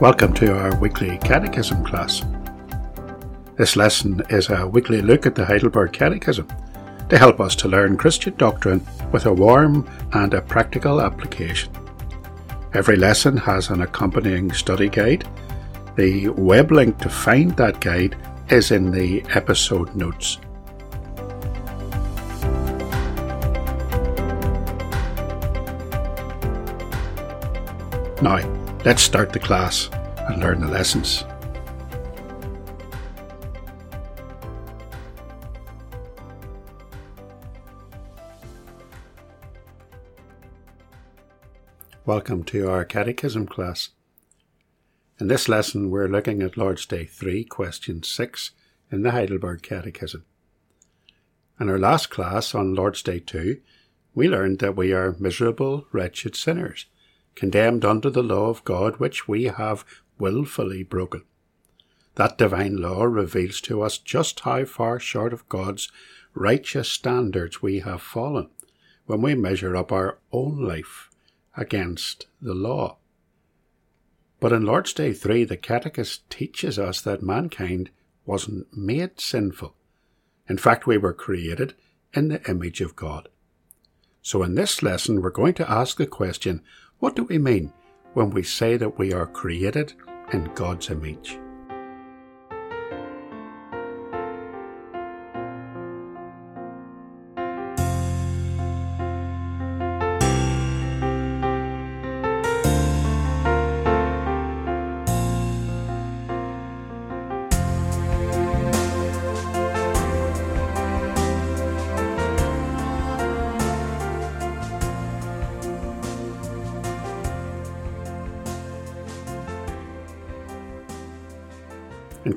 Welcome to our weekly Catechism class. This lesson is a weekly look at the Heidelberg Catechism to help us to learn Christian doctrine with a warm and a practical application. Every lesson has an accompanying study guide. The web link to find that guide is in the episode notes. Now, let's start the class and learn the lessons. Welcome to our Catechism class. In this lesson, we're looking at Lord's Day 3, question 6 in the Heidelberg Catechism. In our last class on Lord's Day 2, we learned that we are miserable, wretched sinners, condemned under the law of God which we have wilfully broken. That divine law reveals to us just how far short of God's righteous standards we have fallen when we measure up our own life against the law. But in Lord's Day 3, the Catechist teaches us that mankind wasn't made sinful. In fact, we were created in the image of God. So in this lesson, we're going to ask the question what do we mean when we say that we are created in God's image.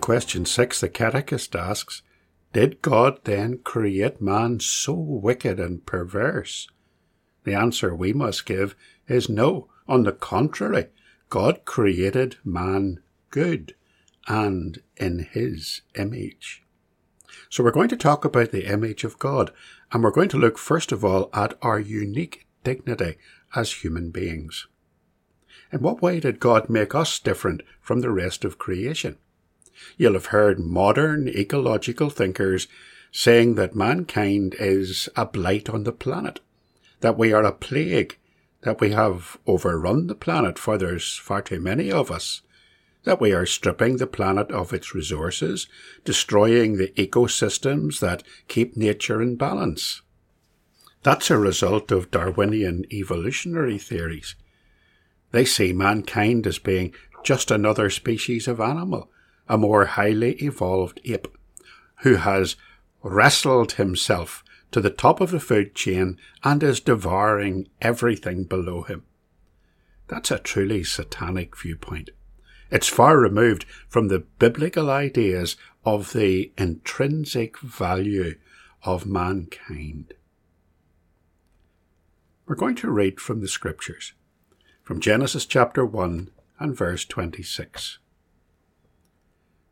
Question 6, the Catechist asks, Did God then create man so wicked and perverse? The answer we must give is no. On the contrary, God created man good and in his image. So we're going to talk about the image of God, and we're going to look first of all at our unique dignity as human beings. In what way did God make us different from the rest of creation? You'll have heard modern ecological thinkers saying that mankind is a blight on the planet, that we are a plague, that we have overrun the planet for there's far too many of us, that we are stripping the planet of its resources, destroying the ecosystems that keep nature in balance. That's a result of Darwinian evolutionary theories. They see mankind as being just another species of animal, a more highly evolved ape who has wrestled himself to the top of the food chain and is devouring everything below him. That's a truly satanic viewpoint. It's far removed from the biblical ideas of the intrinsic value of mankind. We're going to read from the scriptures, from Genesis chapter 1 and verse 26.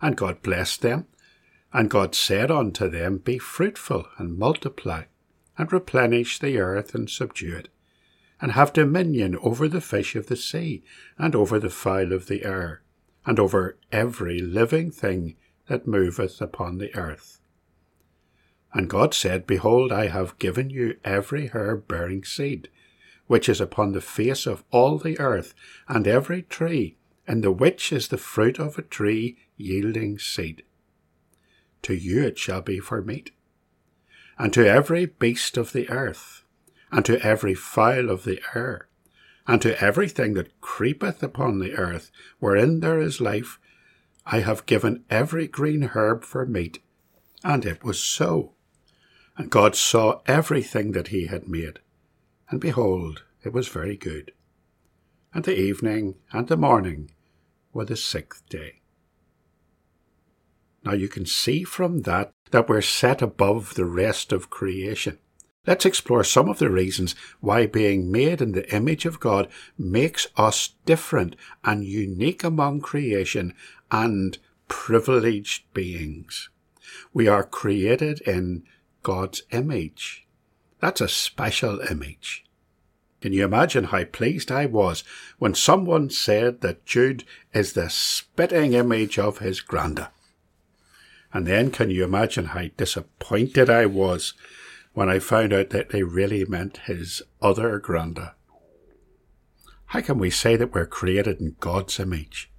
And God blessed them. And God said unto them, Be fruitful and multiply, and replenish the earth and subdue it, and have dominion over the fish of the sea, and over the fowl of the air, and over every living thing that moveth upon the earth. And God said, Behold, I have given you every herb bearing seed, which is upon the face of all the earth, and every tree, in the which is the fruit of a tree yielding seed. To you it shall be for meat. And to every beast of the earth, and to every fowl of the air, and to everything that creepeth upon the earth, wherein there is life, I have given every green herb for meat. And it was so. And God saw everything that he had made, and behold, it was very good. And the evening and the morning were the sixth day. Now you can see from that that we're set above the rest of creation. Let's explore some of the reasons why being made in the image of God makes us different and unique among creation and privileged beings. We are created in God's image. That's a special image. Can you imagine how pleased I was when someone said that Jude is the spitting image of his granda? And then can you imagine how disappointed I was when I found out that they really meant his other granda? How can we say that we're created in God's image?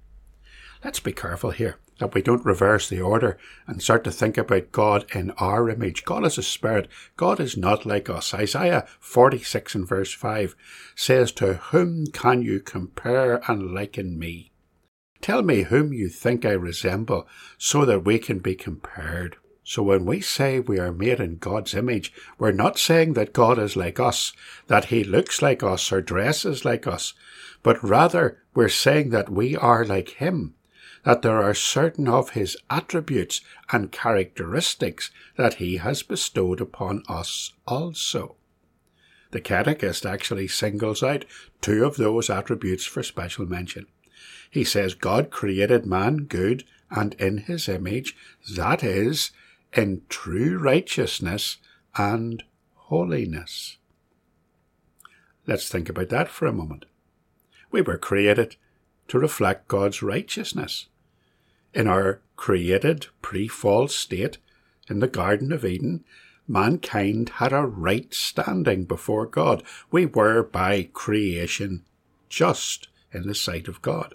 Let's be careful here that we don't reverse the order and start to think about God in our image. God is a spirit. God is not like us. Isaiah 46 and verse 5 says, To whom can you compare and liken me? Tell me whom you think I resemble so that we can be compared. So when we say we are made in God's image, we're not saying that God is like us, that he looks like us or dresses like us, but rather we're saying that we are like him that there are certain of his attributes and characteristics that he has bestowed upon us also. The Catechist actually singles out two of those attributes for special mention. He says God created man good and in his image, that is, in true righteousness and holiness. Let's think about that for a moment. We were created to reflect God's righteousness in our created pre fall state in the Garden of Eden, mankind had a right standing before God. We were by creation just in the sight of God.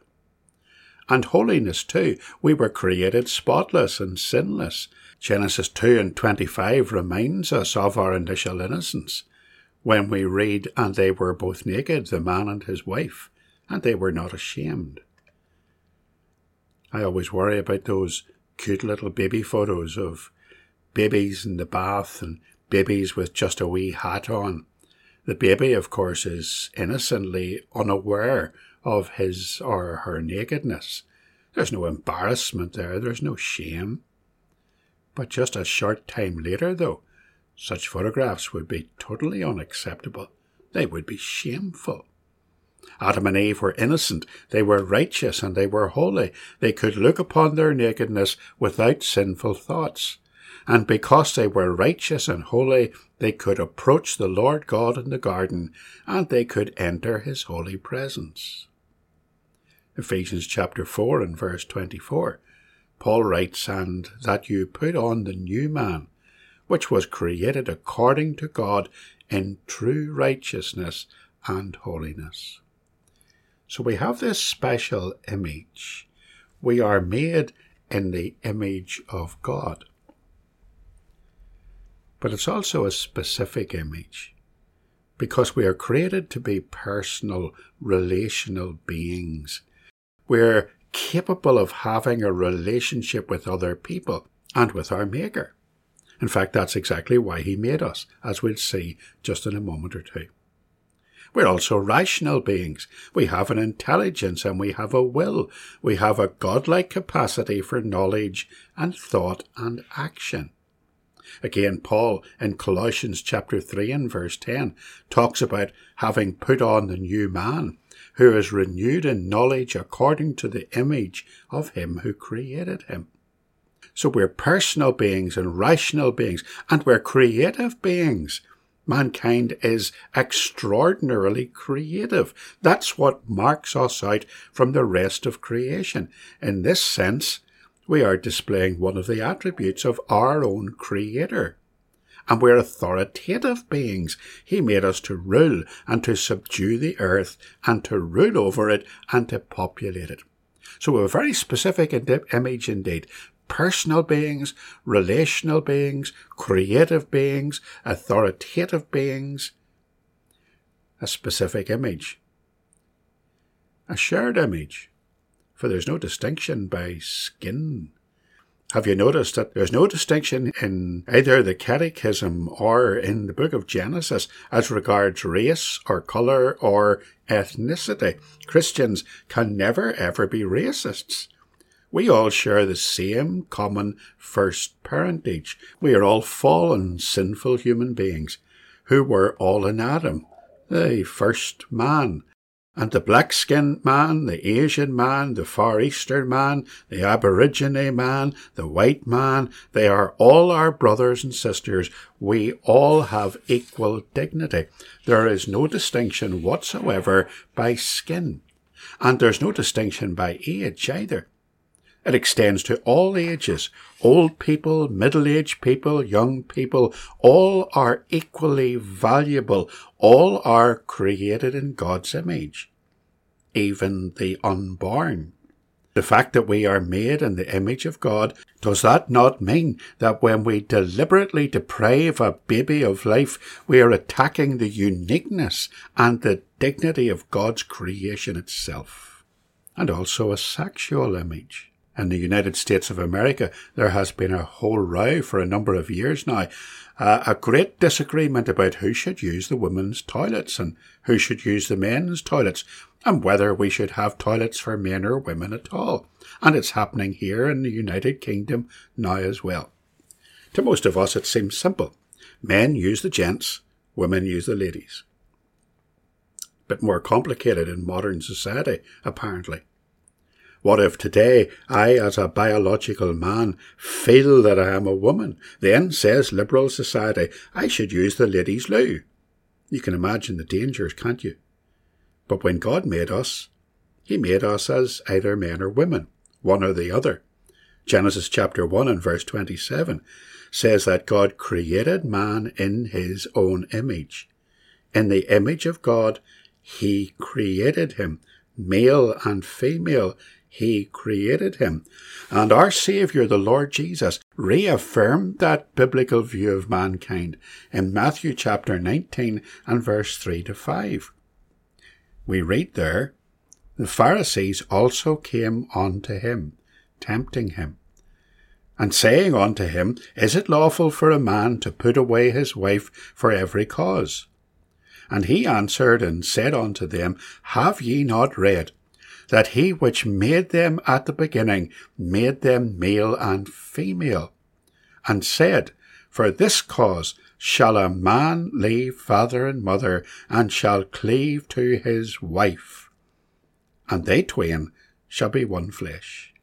And holiness too. We were created spotless and sinless. Genesis 2 and 25 reminds us of our initial innocence when we read, And they were both naked, the man and his wife, and they were not ashamed. I always worry about those cute little baby photos of babies in the bath and babies with just a wee hat on. The baby, of course, is innocently unaware of his or her nakedness. There's no embarrassment there, there's no shame. But just a short time later, though, such photographs would be totally unacceptable. They would be shameful. Adam and Eve were innocent, they were righteous, and they were holy. They could look upon their nakedness without sinful thoughts. And because they were righteous and holy, they could approach the Lord God in the garden, and they could enter his holy presence. Ephesians chapter 4 and verse 24. Paul writes, And that you put on the new man, which was created according to God in true righteousness and holiness. So we have this special image. We are made in the image of God. But it's also a specific image because we are created to be personal, relational beings. We're capable of having a relationship with other people and with our Maker. In fact, that's exactly why He made us, as we'll see just in a moment or two. We're also rational beings. We have an intelligence and we have a will. We have a godlike capacity for knowledge and thought and action. Again, Paul in Colossians chapter 3 and verse 10 talks about having put on the new man, who is renewed in knowledge according to the image of him who created him. So we're personal beings and rational beings, and we're creative beings mankind is extraordinarily creative. That's what marks us out from the rest of creation. In this sense, we are displaying one of the attributes of our own Creator. And we're authoritative beings. He made us to rule and to subdue the earth and to rule over it and to populate it. So a very specific image indeed personal beings, relational beings, creative beings, authoritative beings, a specific image, a shared image, for there's no distinction by skin. Have you noticed that there's no distinction in either the Catechism or in the book of Genesis as regards race or colour or ethnicity? Christians can never ever be racists. We all share the same common first parentage. We are all fallen, sinful human beings who were all in Adam, the first man. And the black skinned man, the Asian man, the Far Eastern man, the Aborigine man, the white man, they are all our brothers and sisters. We all have equal dignity. There is no distinction whatsoever by skin. And there's no distinction by age either. It extends to all ages. Old people, middle-aged people, young people, all are equally valuable. All are created in God's image. Even the unborn. The fact that we are made in the image of God, does that not mean that when we deliberately deprive a baby of life, we are attacking the uniqueness and the dignity of God's creation itself? And also a sexual image in the United States of America, there has been a whole row for a number of years now. Uh, a great disagreement about who should use the women's toilets and who should use the men's toilets and whether we should have toilets for men or women at all. And it's happening here in the United Kingdom now as well. To most of us, it seems simple. Men use the gents, women use the ladies. Bit more complicated in modern society, apparently. What if today I, as a biological man, feel that I am a woman? Then, says liberal society, I should use the ladies' loo. You can imagine the dangers, can't you? But when God made us, He made us as either men or women, one or the other. Genesis chapter 1 and verse 27 says that God created man in His own image. In the image of God, He created him. Male and female, he created him. And our Saviour, the Lord Jesus, reaffirmed that biblical view of mankind in Matthew chapter 19 and verse 3 to 5. We read there, The Pharisees also came unto him, tempting him, and saying unto him, Is it lawful for a man to put away his wife for every cause? And he answered and said unto them, Have ye not read that he which made them at the beginning made them male and female, and said, For this cause shall a man leave father and mother, and shall cleave to his wife, and they twain shall be one flesh.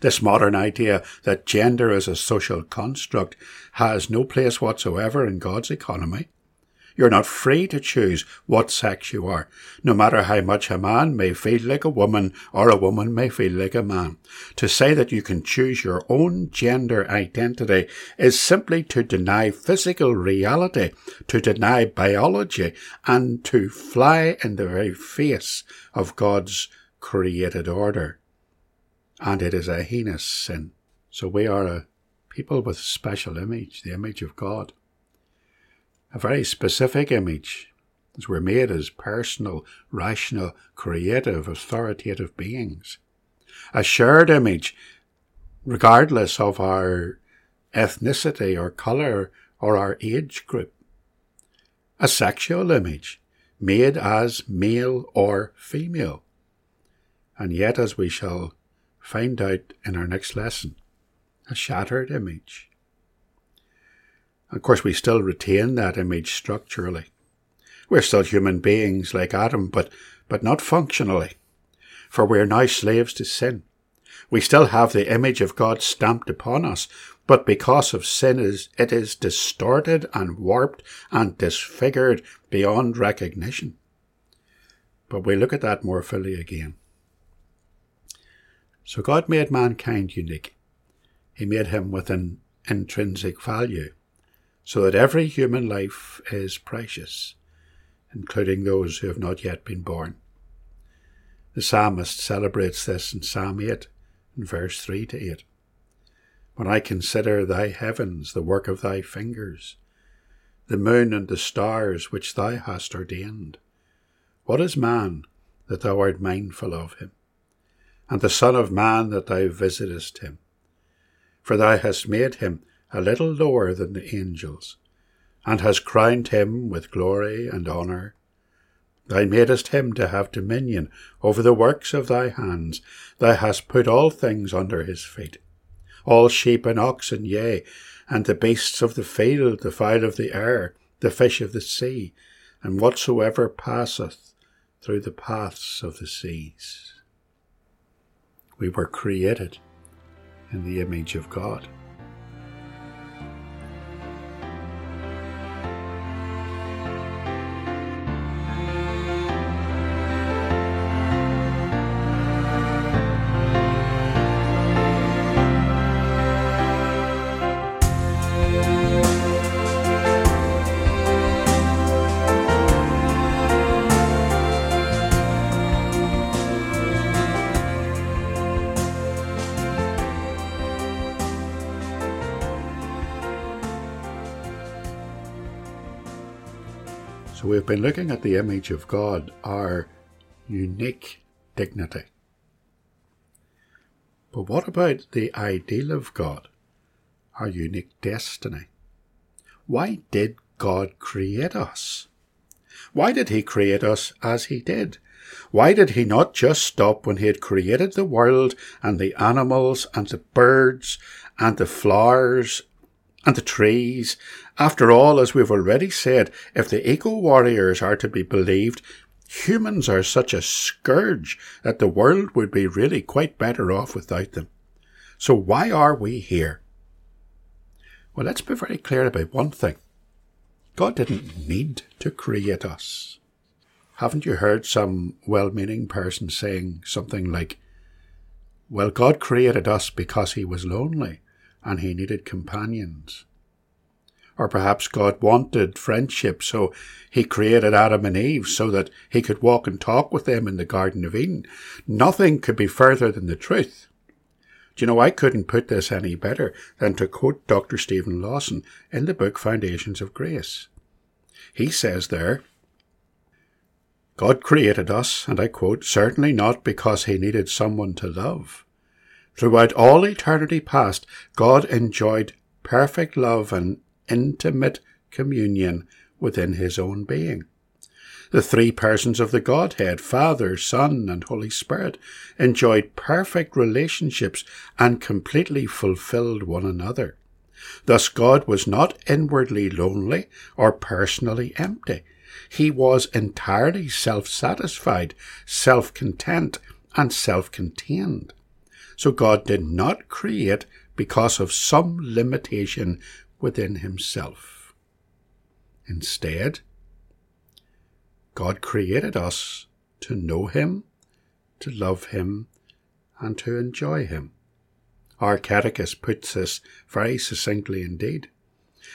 This modern idea that gender is a social construct has no place whatsoever in God's economy. You're not free to choose what sex you are, no matter how much a man may feel like a woman or a woman may feel like a man. To say that you can choose your own gender identity is simply to deny physical reality, to deny biology, and to fly in the very face of God's created order. And it is a heinous sin. So we are a people with special image, the image of God a very specific image, as we're made as personal, rational, creative, authoritative beings. A shared image, regardless of our ethnicity or colour or our age group. A sexual image, made as male or female. And yet, as we shall find out in our next lesson, a shattered image of course, we still retain that image structurally. We're still human beings like Adam, but, but not functionally. For we're now slaves to sin. We still have the image of God stamped upon us, but because of sin it is distorted and warped and disfigured beyond recognition. But we look at that more fully again. So God made mankind unique. He made him with an intrinsic value so that every human life is precious, including those who have not yet been born. The psalmist celebrates this in Psalm 8, in verse 3 to 8. When I consider thy heavens, the work of thy fingers, the moon and the stars which thou hast ordained, what is man that thou art mindful of him, and the Son of Man that thou visitest him? for thou hast made him a little lower than the angels, and has crowned him with glory and honour. Thou madest him to have dominion over the works of thy hands. Thou hast put all things under his feet, all sheep and oxen, yea, and the beasts of the field, the fowl of the air, the fish of the sea, and whatsoever passeth through the paths of the seas. We were created in the image of God. So we've been looking at the image of God, our unique dignity. But what about the ideal of God, our unique destiny? Why did God create us? Why did He create us as He did? Why did He not just stop when He had created the world and the animals and the birds and the flowers and the trees. After all, as we've already said, if the eco warriors are to be believed, humans are such a scourge that the world would be really quite better off without them. So why are we here? Well, let's be very clear about one thing. God didn't need to create us. Haven't you heard some well meaning person saying something like, Well, God created us because he was lonely and he needed companions. Or perhaps God wanted friendship, so he created Adam and Eve so that he could walk and talk with them in the Garden of Eden. Nothing could be further than the truth. Do you know, I couldn't put this any better than to quote Dr. Steven Lawson in the book Foundations of Grace. He says there, God created us, and I quote, certainly not because he needed someone to love Throughout all eternity past, God enjoyed perfect love and intimate communion within his own being. The three persons of the Godhead, Father, Son, and Holy Spirit, enjoyed perfect relationships and completely fulfilled one another. Thus God was not inwardly lonely or personally empty. He was entirely self-satisfied, self-content, and self-contained. So God did not create because of some limitation within himself. Instead, God created us to know him, to love him, and to enjoy him. Our catechist puts this very succinctly indeed.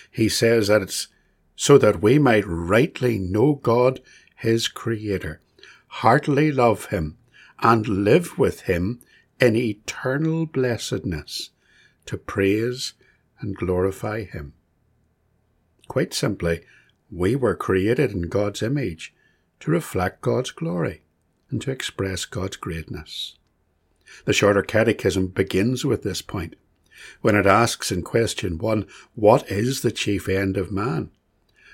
He says that it's so that we might rightly know God, his Creator, heartily love him, and live with him in eternal blessedness to praise and glorify Him. Quite simply, we were created in God's image to reflect God's glory and to express God's greatness. The Shorter Catechism begins with this point when it asks in question 1, What is the chief end of man?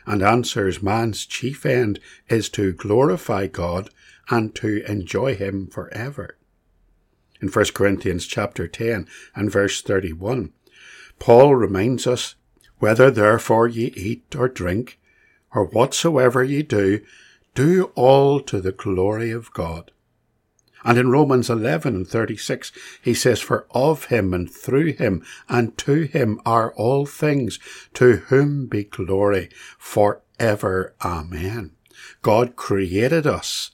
and answers man's chief end is to glorify God and to enjoy Him forever in 1 Corinthians chapter 10 and verse 31. Paul reminds us, Whether therefore ye eat or drink, or whatsoever ye do, do all to the glory of God. And in Romans 11 and 36, he says, For of him and through him and to him are all things, to whom be glory for ever. Amen. God created us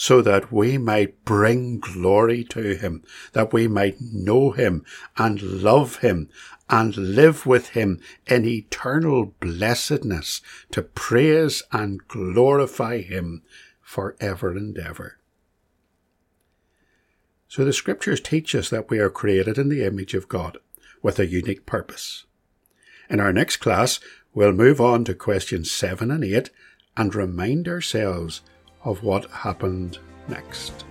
so that we might bring glory to him, that we might know him and love him and live with him in eternal blessedness to praise and glorify him for ever and ever. So the scriptures teach us that we are created in the image of God with a unique purpose. In our next class, we'll move on to questions 7 and 8 and remind ourselves of what happened next.